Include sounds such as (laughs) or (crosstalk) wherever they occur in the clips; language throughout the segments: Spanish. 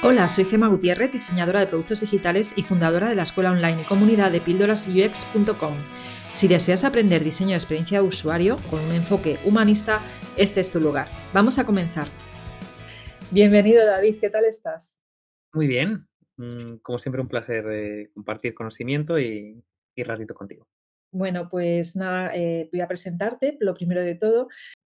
Hola, soy Gema Gutiérrez, diseñadora de productos digitales y fundadora de la escuela online y comunidad de píldorasux.com. Si deseas aprender diseño de experiencia de usuario con un enfoque humanista, este es tu lugar. Vamos a comenzar. Bienvenido David, ¿qué tal estás? Muy bien, mm, como siempre un placer eh, compartir conocimiento y, y ratito contigo. Bueno, pues nada, eh, voy a presentarte. Lo primero de todo,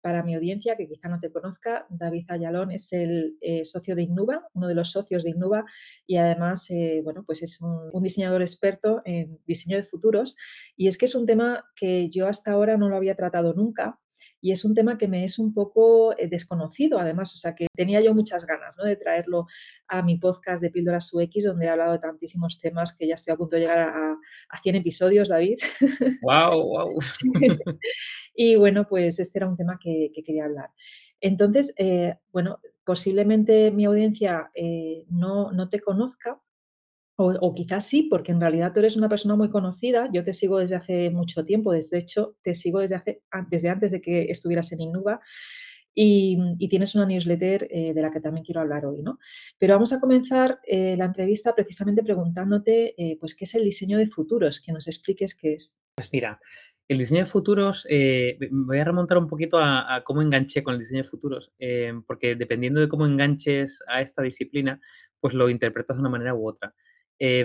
para mi audiencia, que quizá no te conozca, David Ayalón es el eh, socio de Innuba, uno de los socios de Innuba, y además, eh, bueno, pues es un, un, diseñador experto en diseño de futuros. Y es que es un tema que yo hasta ahora no lo había tratado nunca, y es un tema que me es un poco eh, desconocido, además, o sea, que tenía yo muchas ganas ¿no? de traerlo a mi podcast de Píldoras UX, donde he hablado de tantísimos temas que ya estoy a punto de llegar a, a 100 episodios, David. (laughs) ¡Wow! wow. y bueno, pues este era un tema que, que quería hablar. Entonces, eh, bueno, posiblemente mi audiencia eh, no, no te conozca, o, o, quizás sí, porque en realidad tú eres una persona muy conocida. Yo te sigo desde hace mucho tiempo. Desde hecho, te sigo desde, hace, desde antes de que estuvieras en Innuba. Y, y, tienes una newsletter eh, de la que también quiero hablar hoy, ¿no? Pero vamos a comenzar eh, la entrevista precisamente preguntándote, eh, pues, ¿qué es el diseño de futuros? Que nos expliques qué es. Pues mira, el diseño de futuros, eh, voy a remontar un poquito a, a, cómo enganché con el diseño de futuros, eh, porque dependiendo de cómo enganches a esta disciplina, pues lo interpretas de una manera u otra. Eh,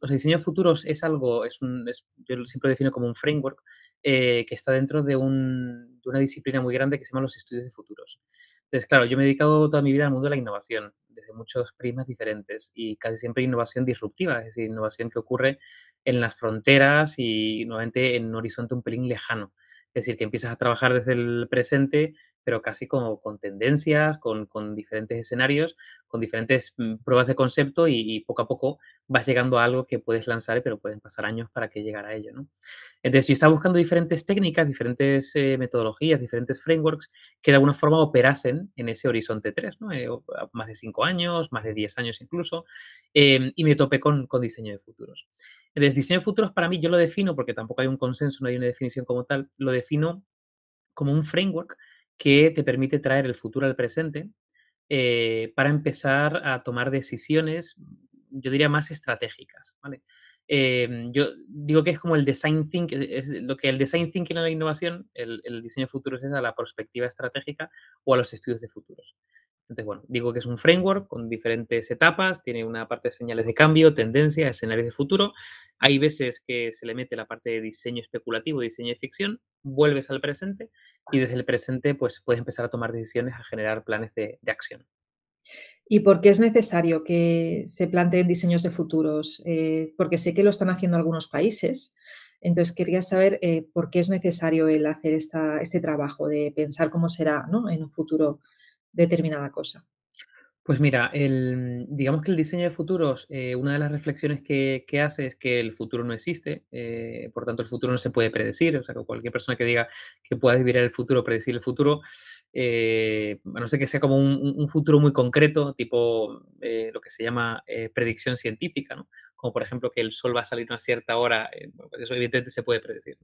o sea, diseño de futuros es algo, es un, es, yo siempre lo defino como un framework eh, que está dentro de, un, de, una disciplina muy grande que se llama los estudios de futuros. Entonces, claro, yo me he dedicado toda mi vida al mundo de la innovación, desde muchos prismas diferentes y casi siempre innovación disruptiva, es decir, innovación que ocurre en las fronteras y nuevamente en un horizonte un pelín lejano. Es decir, que empiezas a trabajar desde el presente, pero casi como con tendencias, con, diferentes escenarios, con diferentes mm, pruebas de concepto y, poco a poco vas llegando a algo que puedes lanzar, pero pueden pasar años para que llegara a ello. ¿no? Entonces, yo estaba buscando diferentes técnicas, diferentes eh, metodologías, diferentes frameworks que de alguna forma operasen en ese horizonte 3, ¿no? Eh, más de 5 años, más de 10 años incluso, eh, y me topé con, con diseño de futuros. Entonces, diseño de futuros para mí yo lo defino, porque tampoco hay un consenso, no hay una definición como tal, lo defino como un framework que te permite traer el futuro al presente eh, para empezar a tomar decisiones, yo diría, más estratégicas. ¿vale? Eh, yo digo que es como el design thinking, es lo que el design thinking en la innovación, el, el diseño de futuros es a la perspectiva estratégica o a los estudios de futuros. Entonces, bueno, digo que es un framework con diferentes etapas, tiene una parte de señales de cambio, tendencia, escenarios de futuro. Hay veces que se le mete la parte de diseño especulativo, diseño de ficción, vuelves al presente y desde el presente pues puedes empezar a tomar decisiones, a generar planes de, acción. ¿Y por qué es necesario que se planteen diseños de futuros? Eh, porque sé que lo están haciendo algunos países. Entonces, quería saber eh, por qué es necesario el hacer esta, este trabajo de pensar cómo será ¿no? en un futuro determinada cosa? Pues mira, el, digamos que el diseño de futuros, eh, una de las reflexiones que, que, hace es que el futuro no existe, eh, por tanto el futuro no se puede predecir, o sea, que cualquier persona que diga que pueda vivir el futuro, predecir el futuro, eh, a no ser que sea como un, un futuro muy concreto, tipo lo que se llama predicción científica, ¿no? Como por ejemplo que el sol va a salir a una cierta hora, eh, pues eso evidentemente se puede predecir.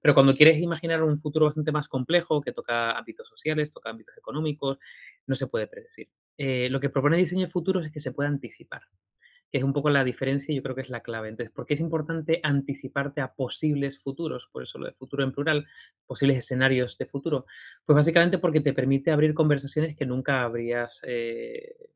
Pero cuando quieres imaginar un futuro bastante más complejo, que toca ámbitos sociales, toca ámbitos económicos, no se puede predecir. Eh, lo que propone diseño de futuros es que se pueda anticipar, que es un poco la diferencia y yo creo que es la clave. Entonces, ¿por qué es importante anticiparte a posibles futuros? Por eso lo de futuro en plural, posibles escenarios de futuro. Pues básicamente porque te permite abrir conversaciones que nunca habrías... Eh,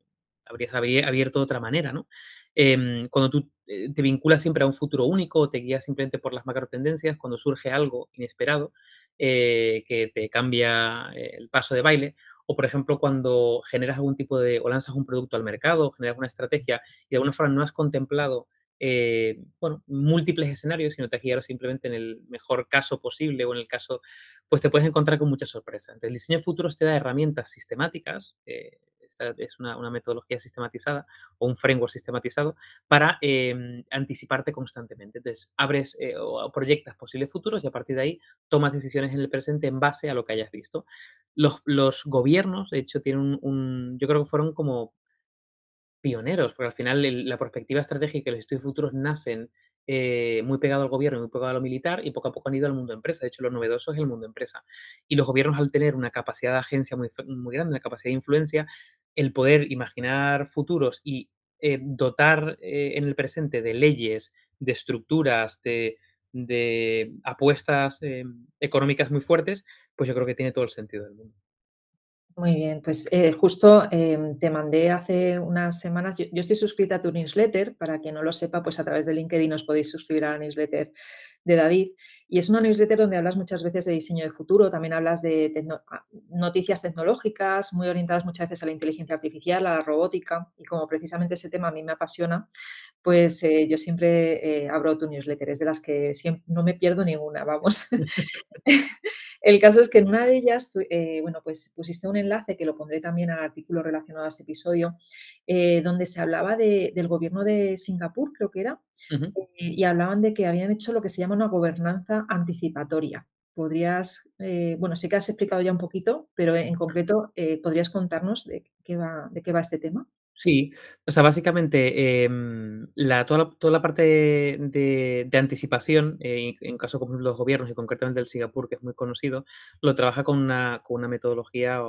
habrías abierto de otra manera, ¿no? Eh, cuando tú eh, te vinculas siempre a un futuro único, te guías simplemente por las macro tendencias, cuando surge algo inesperado eh, que te cambia eh, el paso de baile, o por ejemplo cuando generas algún tipo de, o lanzas un producto al mercado, generas una estrategia y de alguna forma no has contemplado bueno, múltiples escenarios, sino te has guiado simplemente en el mejor caso posible o en el caso, pues te puedes encontrar con muchas sorpresas. Entonces, el diseño de futuros te da herramientas sistemáticas, es una, una, metodología sistematizada o un framework sistematizado para eh, anticiparte constantemente. Entonces, abres eh, o proyectas posibles futuros y a partir de ahí tomas decisiones en el presente en base a lo que hayas visto. Los, los gobiernos, de hecho, tienen un, yo creo que fueron como pioneros, porque al final la perspectiva estratégica y los estudios futuros nacen eh, muy pegado al gobierno muy pegado a lo militar y poco a poco han ido al mundo empresa. De hecho, lo novedoso es el mundo empresa. Y los gobiernos al tener una capacidad de agencia muy, muy grande, una capacidad de influencia, el poder imaginar futuros y, eh, dotar, eh, en el presente de leyes, de estructuras, de apuestas, em, económicas muy fuertes, pues yo creo que tiene todo el sentido del mundo. Muy bien, pues, eh, justo, em, te mandé hace unas semanas yo yo estoy suscrita a tu newsletter, para quien no lo sepa, pues, a través de LinkedIn os podéis suscribir a la newsletter de David, y es una newsletter donde hablas muchas veces de diseño de futuro, también hablas de ah, noticias tecnológicas, muy orientadas muchas veces a la inteligencia artificial, a la robótica, y como precisamente ese tema a mí me apasiona, pues, eh, yo siempre, eh, abro tu newsletter, es de las que siem no me pierdo ninguna, vamos. (laughs) (laughs) El caso es que en una de ellas tú, eh, bueno, pues pusiste un enlace, que lo pondré también al artículo relacionado a este episodio, eh, donde se hablaba de del gobierno de Singapur, creo que era, y hablaban de que habían hecho lo que se llama una gobernanza anticipatoria. ¿Podrías, eh, bueno, sé que has explicado ya un poquito, pero en concreto, eh, podrías contarnos de qué va de qué va este tema? Sí, o sea, básicamente, em, la toda la toda la parte de anticipación, eh, en caso como los gobiernos y concretamente el Singapur, que es muy conocido, lo trabaja con una con una metodología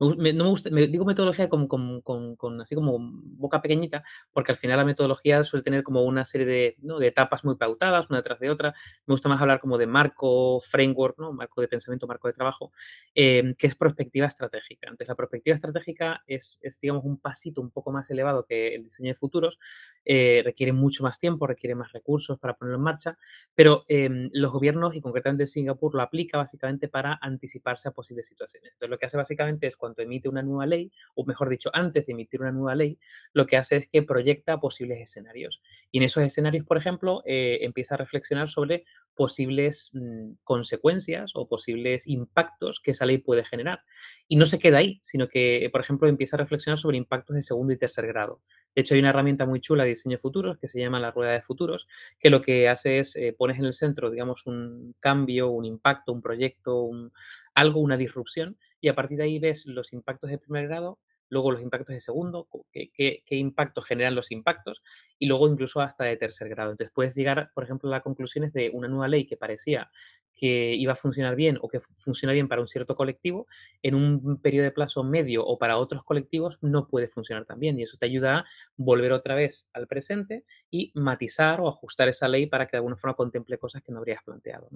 Me no me gusta me digo metodología con con con con así como boca pequeñita, porque al final la metodología suele tener como una serie de, ¿no?, de etapas muy pautadas, una detrás de otra. Me gusta más hablar como de marco, framework, ¿no?, marco de pensamiento, marco de trabajo, em, que es prospectiva estratégica. Entonces, la prospectiva estratégica es es, digamos, un pasito un poco más elevado que el diseño de futuros, eh, requiere mucho más tiempo, requiere más recursos para ponerlo en marcha, pero, em, los gobiernos, y concretamente Singapur, lo aplica básicamente para anticiparse a posibles situaciones. Entonces, lo que hace básicamente es cuando emite una nueva ley, o mejor dicho, antes de emitir una nueva ley, lo que hace es que proyecta posibles escenarios. Y en esos escenarios, por ejemplo, eh, empieza a reflexionar sobre posibles, mm, consecuencias o posibles impactos que esa ley puede generar. Y no se queda ahí, sino que, por ejemplo, empieza a reflexionar sobre impactos de segundo y tercer grado. De hecho, hay una herramienta muy chula de diseño de futuros que se llama la rueda de futuros, que lo que hace es, eh, pones en el centro, digamos, un cambio, un impacto, un proyecto, un algo, una disrupción, y a partir de ahí ves los impactos de primer grado, luego los impactos de segundo, qué qué qué impacto generan los impactos, y luego incluso hasta de tercer grado. Entonces, puedes llegar, por ejemplo, a conclusiones de una nueva ley que parecía que iba a funcionar bien o que funciona bien para un cierto colectivo, en un periodo de plazo medio o para otros colectivos no puede funcionar tan bien. Y eso te ayuda a volver otra vez al presente y matizar o ajustar esa ley para que de alguna forma contemple cosas que no habrías planteado.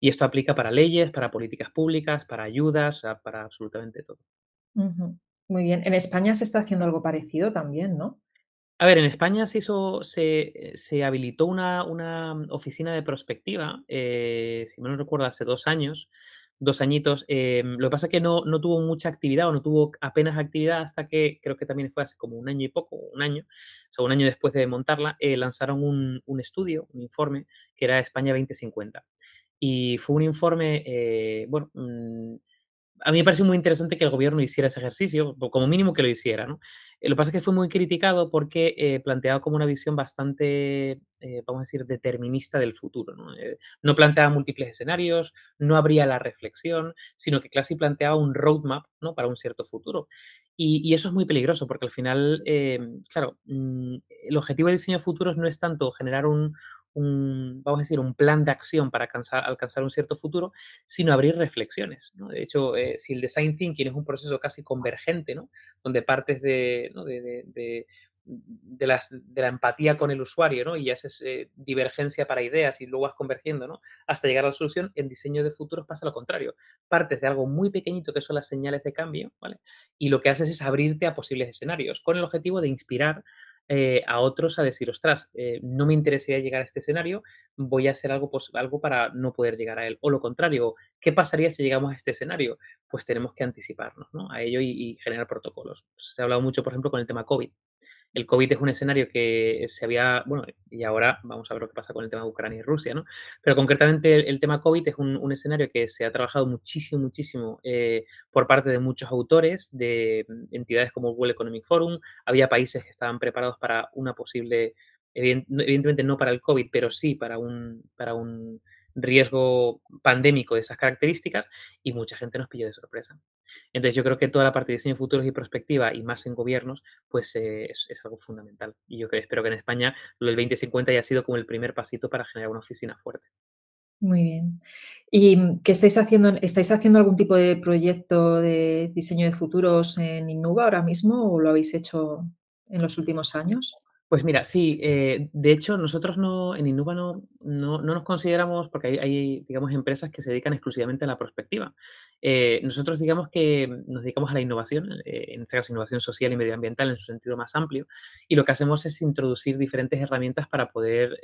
Y esto aplica para leyes, para políticas públicas, para ayudas, para absolutamente todo. Muy bien. En España se está haciendo algo parecido también, ¿no? A ver, en España se hizo se se habilitó una una oficina de prospectiva, eh, si no recuerdo, hace 2 años, 2 añitos. Em, lo que pasa es que no no tuvo mucha actividad o no tuvo apenas actividad hasta que creo que también fue hace como 1 año y poco, 1 año, o sea, 1 año después de montarla, eh, lanzaron un un estudio, un informe, que era España 2050. Y fue un informe, eh, bueno, mm, a mí me pareció muy interesante que el gobierno hiciera ese ejercicio, como mínimo que lo hiciera, ¿no? Eh, lo que pasa es que fue muy criticado porque, eh, planteaba como una visión bastante, eh, vamos a decir, determinista del futuro, ¿no? Planteaba múltiples escenarios, no abría la reflexión, sino que casi planteaba un roadmap, ¿no?, para un cierto futuro. Y y eso es muy peligroso, porque al final, claro, mm, el objetivo de diseño de futuros no es tanto generar un un, vamos a decir, un plan de acción para alcanzar alcanzar un cierto futuro, sino abrir reflexiones, ¿no? De hecho, eh, si el design thinking es un proceso casi convergente, ¿no?, donde partes de, de de las de la empatía con el usuario, ¿no?, y haces, eh, divergencia para ideas y luego vas convergiendo, ¿no?, hasta llegar a la solución, en diseño de futuros pasa lo contrario. Partes de algo muy pequeñito, que son las señales de cambio, ¿vale? Y lo que haces es abrirte a posibles escenarios, con el objetivo de inspirar, eh, a otros a decir: "Ostras, eh, no me interesaría llegar a este escenario, voy a hacer algo pos algo para no poder llegar a él". O lo contrario, ¿qué pasaría si llegamos a este escenario? Pues tenemos que anticiparnos, ¿no?, a ello y y generar protocolos. Se ha hablado mucho, por ejemplo, con el tema COVID. El COVID es un escenario que se había bueno, y ahora vamos a ver lo que pasa con el tema de Ucrania y Rusia, ¿no? Pero concretamente el el tema COVID es un escenario que se ha trabajado muchísimo, muchísimo, eh, por parte de muchos autores, de entidades como World Economic Forum. Había países que estaban preparados para una posible, eviden evidentemente no para el COVID, pero sí para un para un riesgo pandémico de esas características, y mucha gente nos pilló de sorpresa. Entonces, yo creo que toda la parte de diseño de futuros y prospectiva, y más en gobiernos, pues, eh, es algo fundamental. Y yo que espero que en España lo del 2050 haya sido como el primer pasito para generar una oficina fuerte. Muy bien. ¿Y, mm, qué estáis haciendo estáis haciendo algún tipo de proyecto de diseño de futuros en Innuba ahora mismo o lo habéis hecho en los últimos años? Pues mira, sí, eh, de hecho, nosotros no en Innuba no no no nos consideramos porque hay digamos, empresas que se dedican exclusivamente a la prospectiva. Eh, nosotros digamos que nos dedicamos a la innovación, eh, en este caso, innovación social y medioambiental en su sentido más amplio, y lo que hacemos es introducir diferentes herramientas para poder,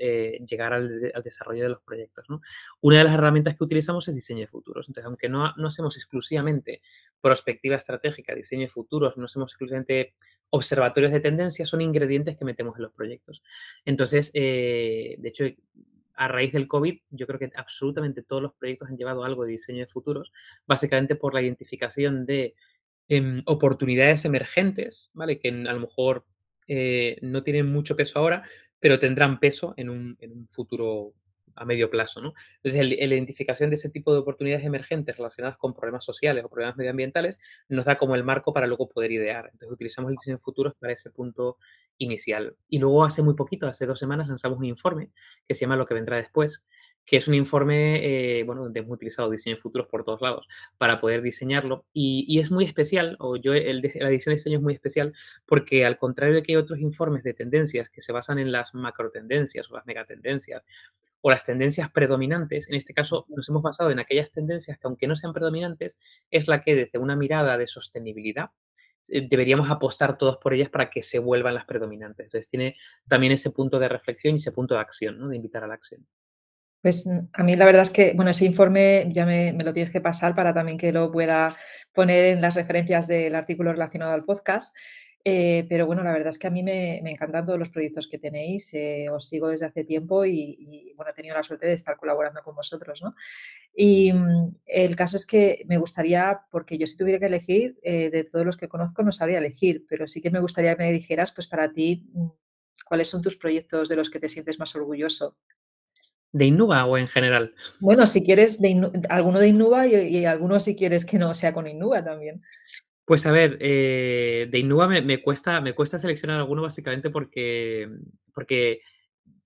llegar al al desarrollo de los proyectos, ¿no? Una de las herramientas que utilizamos es diseño de futuros. Entonces, aunque no no hacemos exclusivamente prospectiva estratégica, diseño de futuros, no hacemos exclusivamente observatorios de tendencias, son ingredientes que metemos en los proyectos. Entonces, eh, de hecho, a raíz del COVID, yo creo que absolutamente todos los proyectos han llevado algo de diseño de futuros, básicamente por la identificación de, em, oportunidades emergentes, ¿vale? Que a lo mejor, eh, no tienen mucho peso ahora, pero tendrán peso en un en un futuro a medio plazo, ¿no? Entonces, la identificación de ese tipo de oportunidades emergentes relacionadas con problemas sociales o problemas medioambientales, nos da como el marco para luego poder idear. Entonces, utilizamos el diseño de futuros para ese punto inicial. Y luego, hace muy poquito, hace 2 semanas, lanzamos un informe que se llama Lo que vendrá después, que es un informe, eh, bueno, donde hemos utilizado diseño de futuros por todos lados para poder diseñarlo. Y y es muy especial, o yo el la edición de diseño es muy especial, porque al contrario de que otros informes de tendencias que se basan en las macrotendencias o las megatendencias, o las tendencias predominantes, en este caso nos hemos basado en aquellas tendencias que, aunque no sean predominantes, es la que desde una mirada de sostenibilidad, eh, deberíamos apostar todos por ellas para que se vuelvan las predominantes. Entonces, tiene también ese punto de reflexión y ese punto de acción, ¿no? De invitar a la acción. Pues, mm, a mí la verdad es que, bueno, ese informe ya me me lo tienes que pasar para también que lo pueda poner en las referencias del artículo relacionado al podcast. Eh, pero bueno, la verdad es que a mí me me encantan todos los proyectos que tenéis, eh, os sigo desde hace tiempo y y, bueno, he tenido la suerte de estar colaborando con vosotros, ¿no? Y, mm, el caso es que me gustaría, porque yo si tuviera que elegir, eh, de todos los que conozco no sabría elegir, pero sí que me gustaría que me dijeras, pues, para ti, mm, ¿cuáles son tus proyectos de los que te sientes más orgulloso? ¿De Innuba o en general? Bueno, si quieres de alguno de Innuba y y alguno si quieres que no sea con Innuba también. Pues a ver, eh, de Innuba me me cuesta me cuesta seleccionar alguno básicamente porque porque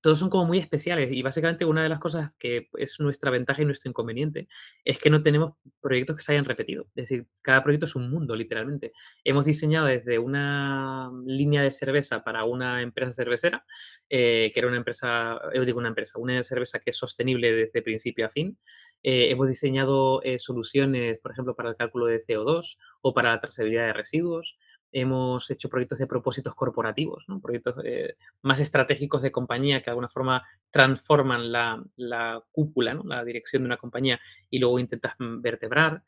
todos son como muy especiales y básicamente una de las cosas que es nuestra ventaja y nuestro inconveniente es que no tenemos proyectos que se hayan repetido. Es decir, cada proyecto es un mundo, literalmente. Hemos diseñado desde una línea de cerveza para una empresa cervecera, eh, que era una empresa, eh, digo una empresa, una cerveza que es sostenible desde principio a fin. Eh, hemos diseñado, soluciones, por ejemplo, para el cálculo de CO2 o para la trazabilidad de residuos. Hemos hecho proyectos de propósitos corporativos, ¿no? Proyectos, eh, más estratégicos de compañía que de alguna forma transforman la la cúpula, ¿no? La dirección de una compañía y luego intentas, mm, vertebrar.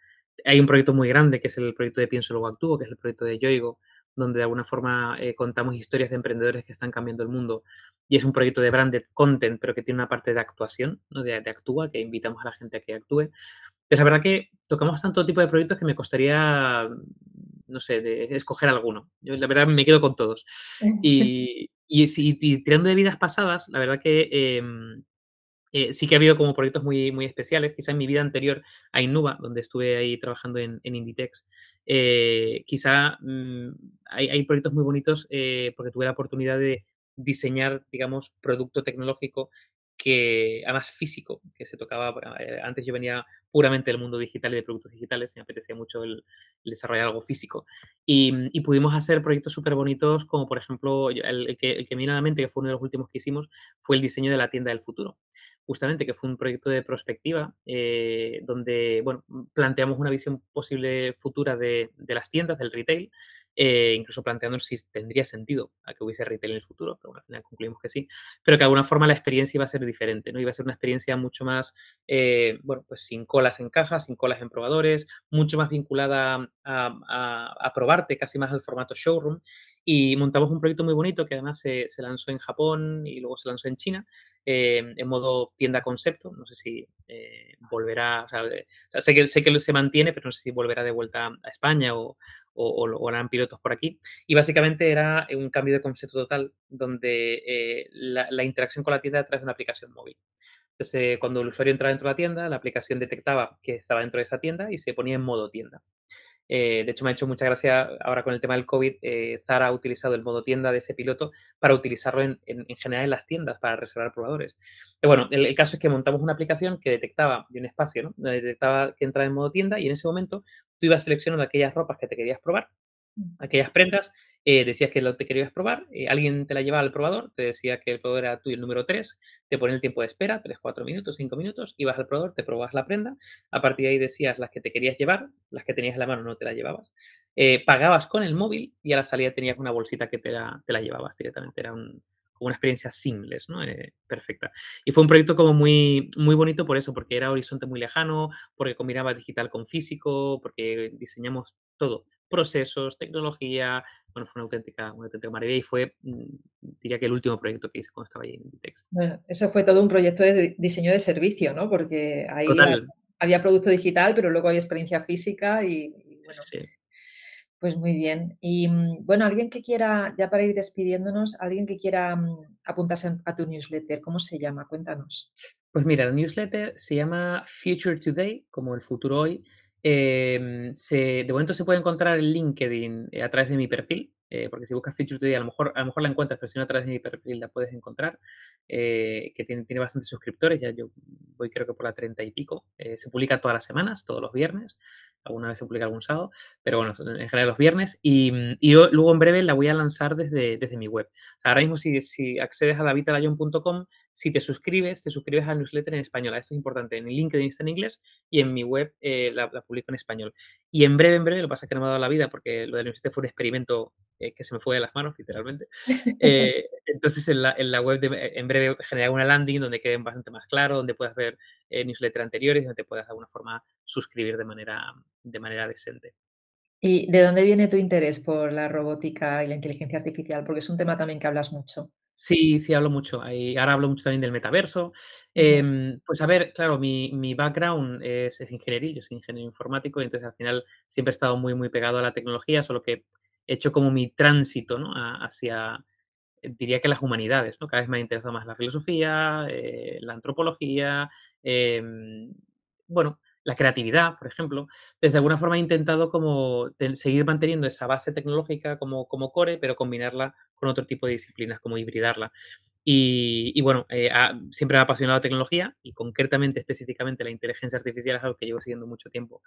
Hay un proyecto muy grande que es el proyecto de Pienso Luego Actúo, que es el proyecto de Yoigo, donde de alguna forma, eh, contamos historias de emprendedores que están cambiando el mundo, y es un proyecto de branded content, pero que tiene una parte de actuación, ¿no? De de actúa, que invitamos a la gente a que actúe. Pues la verdad que tocamos tanto tipo de proyectos que me costaría, no sé, de escoger alguno. Yo la verdad me quedo con todos. Y y si y tirando de vidas pasadas, la verdad que, em, eh, sí que ha habido como proyectos muy muy especiales. Quizá en mi vida anterior a Innuba, donde estuve ahí trabajando en en Inditex, eh, quizá, mm, hay hay proyectos muy bonitos, eh, porque tuve la oportunidad de diseñar, digamos, producto tecnológico que además físico, que se tocaba, eh, antes yo venía puramente del mundo digital y de productos digitales, y me apetecía mucho el el desarrollar algo físico. Y, mm, pudimos hacer proyectos superbonitos, como por ejemplo, el que el que me a la mente, que fue uno de los últimos que hicimos, fue el diseño de la tienda del futuro. Justamente, que fue un proyecto de prospectiva, eh, donde, bueno, planteamos una visión posible futura de las tiendas, del retail, eh, incluso planteándonos si tendría sentido a que hubiese retail en el futuro, pero al final concluimos que sí. Pero que de alguna forma la experiencia iba a ser diferente, ¿no? Iba a ser una experiencia mucho más, eh, bueno, pues sin colas en cajas, sin colas en probadores, mucho más vinculada a probarte, casi más al formato showroom. Y montamos un proyecto muy bonito que además se lanzó en Japón y luego se lanzó en China, eh, en modo tienda concepto. No sé si, volverá, o sea, sé que sé que se mantiene, pero no sé si volverá de vuelta a España o o harán pilotos por aquí. Y básicamente era un cambio de concepto total, donde, eh, la interacción con la tienda a través una aplicación móvil. Entonces, cuando el usuario entraba dentro de la tienda, la aplicación detectaba que estaba dentro de esa tienda y se ponía en modo tienda. Eh, de hecho, me ha hecho mucha gracia ahora con el tema del COVID. Eh, Zara ha utilizado el modo tienda de ese piloto para utilizarlo en, general en las tiendas, para reservar probadores. bueno, el, caso es que montamos una aplicación que detectaba de un espacio, ¿no? detectaba que entraba en modo tienda y en ese momento tú ibas seleccionando aquellas ropas que te querías probar, mm. aquellas prendas, eh, decías que lo te querías probar, eh, alguien te la llevaba al probador, te decía que el probador era tuyo el número 3, te pone el tiempo de espera, 3, 4 minutos, 5 minutos, ibas al probador, te probabas la prenda, a partir de ahí decías las que te querías llevar, las que tenías en la mano no te las llevabas, eh, pagabas con el móvil y a la salida tenías una bolsita que te la, te la llevabas directamente, era un, una experiencia seamless, ¿no? perfecta. Y fue un proyecto como muy, muy bonito por eso, porque era horizonte muy lejano, porque combinaba digital con físico, porque diseñamos todo, procesos, tecnología, bueno, fue una auténtica, una auténtica maravilla y fue, mm, diría que el último proyecto que hice cuando estaba ahí en Inditex. Bueno, eso fue todo un proyecto de diseño de servicio, ¿no? Porque ahí había producto digital, pero luego había experiencia física y, bueno, pues muy bien. Y mm, bueno, alguien que quiera, ya para ir despidiéndonos, alguien que quiera mm, apuntarse a tu newsletter, ¿cómo se llama? Cuéntanos. Pues mira, la newsletter se llama Future Today, como el futuro hoy, Em, se, de momento se puede encontrar en LinkedIn eh, a través de mi perfil, eh, porque si buscas Feature Today a lo mejor, a lo mejor la encuentras, pero si no a través de mi perfil la puedes encontrar, eh, que tiene, tiene bastantes suscriptores, ya yo voy creo que por la treinta y pico. se publica todas las semanas, todos los viernes, alguna vez se publica algún sábado, pero bueno, en general los viernes, y, y yo luego en breve la voy a lanzar desde, desde mi web. Ahora mismo si, si accedes a davidalayon.com si te suscribes, te suscribes a la newsletter en español. Esto es importante. En LinkedIn está en inglés y en mi web eh, la, publico en español. Y en breve, en breve, lo que pasa es que no me ha dado la vida porque lo de la newsletter fue un experimento eh, que se me fue de las manos, literalmente. (laughs) Eh, entonces, en la, en la web, en breve, generaré una landing donde quede bastante más claro, donde puedas ver newsletters anteriores, donde te puedas de alguna forma suscribir de manera, de manera decente. ¿Y de dónde viene tu interés por la robótica y la inteligencia artificial? Porque es un tema también que hablas mucho. Sí, sí, hablo mucho. ahora hablo mucho también del metaverso. Em, pues a ver, claro, mi, mi background es, es, ingeniería, yo soy ingeniero informático, y entonces al final siempre he estado muy, muy pegado a la tecnología, solo que he hecho como mi tránsito ¿no? hacia, diría que las humanidades, ¿no? Cada vez me ha interesado más la filosofía, eh, la antropología, em, bueno, la creatividad, por ejemplo. Desde alguna forma he intentado como seguir manteniendo esa base tecnológica como, como core, pero combinarla con otro tipo de disciplinas, como hibridarla. Y, bueno, eh, siempre me ha apasionado la tecnología y concretamente, específicamente, la inteligencia artificial es algo que llevo siguiendo mucho tiempo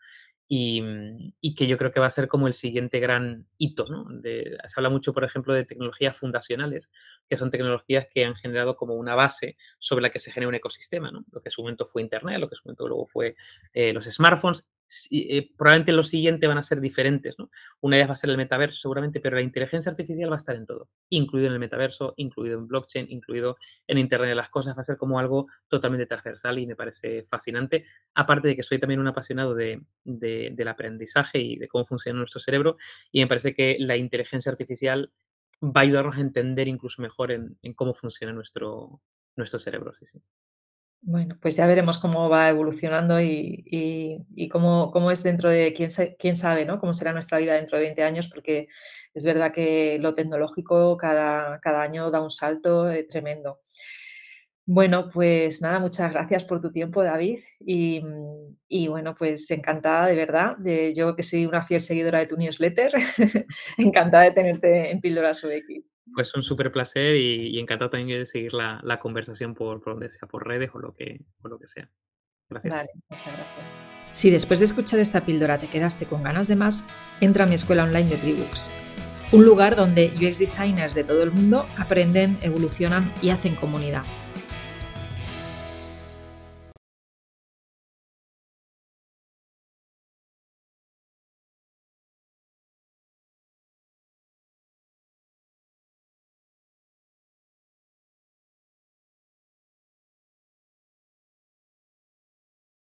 y, que yo creo que va a ser como el siguiente gran hito. ¿no? se habla mucho, por ejemplo, de tecnologías fundacionales, que son tecnologías que han generado como una base sobre la que se genera un ecosistema. ¿no? Lo que en su momento fue Internet, lo que en su momento luego fue eh, los smartphones eh, probablemente los siguientes van a ser diferentes, ¿no? Una de ellas va a ser el metaverso seguramente, pero la inteligencia artificial va a estar en todo, incluido en el metaverso, incluido en blockchain, incluido en Internet de las Cosas, va a ser como algo totalmente transversal y me parece fascinante, aparte de que soy también un apasionado de, del aprendizaje y de cómo funciona nuestro cerebro y me parece que la inteligencia artificial va a ayudarnos a entender incluso mejor en, cómo funciona nuestro, nuestro cerebro, sí, sí. Bueno, pues ya veremos cómo va evolucionando y, cómo, es dentro de, quién, quién sabe, ¿no? Cómo será nuestra vida dentro de 20 años, porque es verdad que lo tecnológico cada, año da un salto eh, tremendo. Bueno, pues nada, muchas gracias por tu tiempo, David. Y, bueno, pues encantada de verdad. Yo que soy una fiel seguidora de tu newsletter, (laughs) encantada de tenerte en Píldoras UX. Pues un súper placer y, encantado también de seguir la, conversación por, donde sea, por redes o lo que, o lo que sea. Gracias. Vale, muchas gracias. Si después de escuchar esta píldora te quedaste con ganas de más, entra a mi escuela online de Tribooks, un lugar donde UX designers de todo el mundo aprenden, evolucionan y hacen comunidad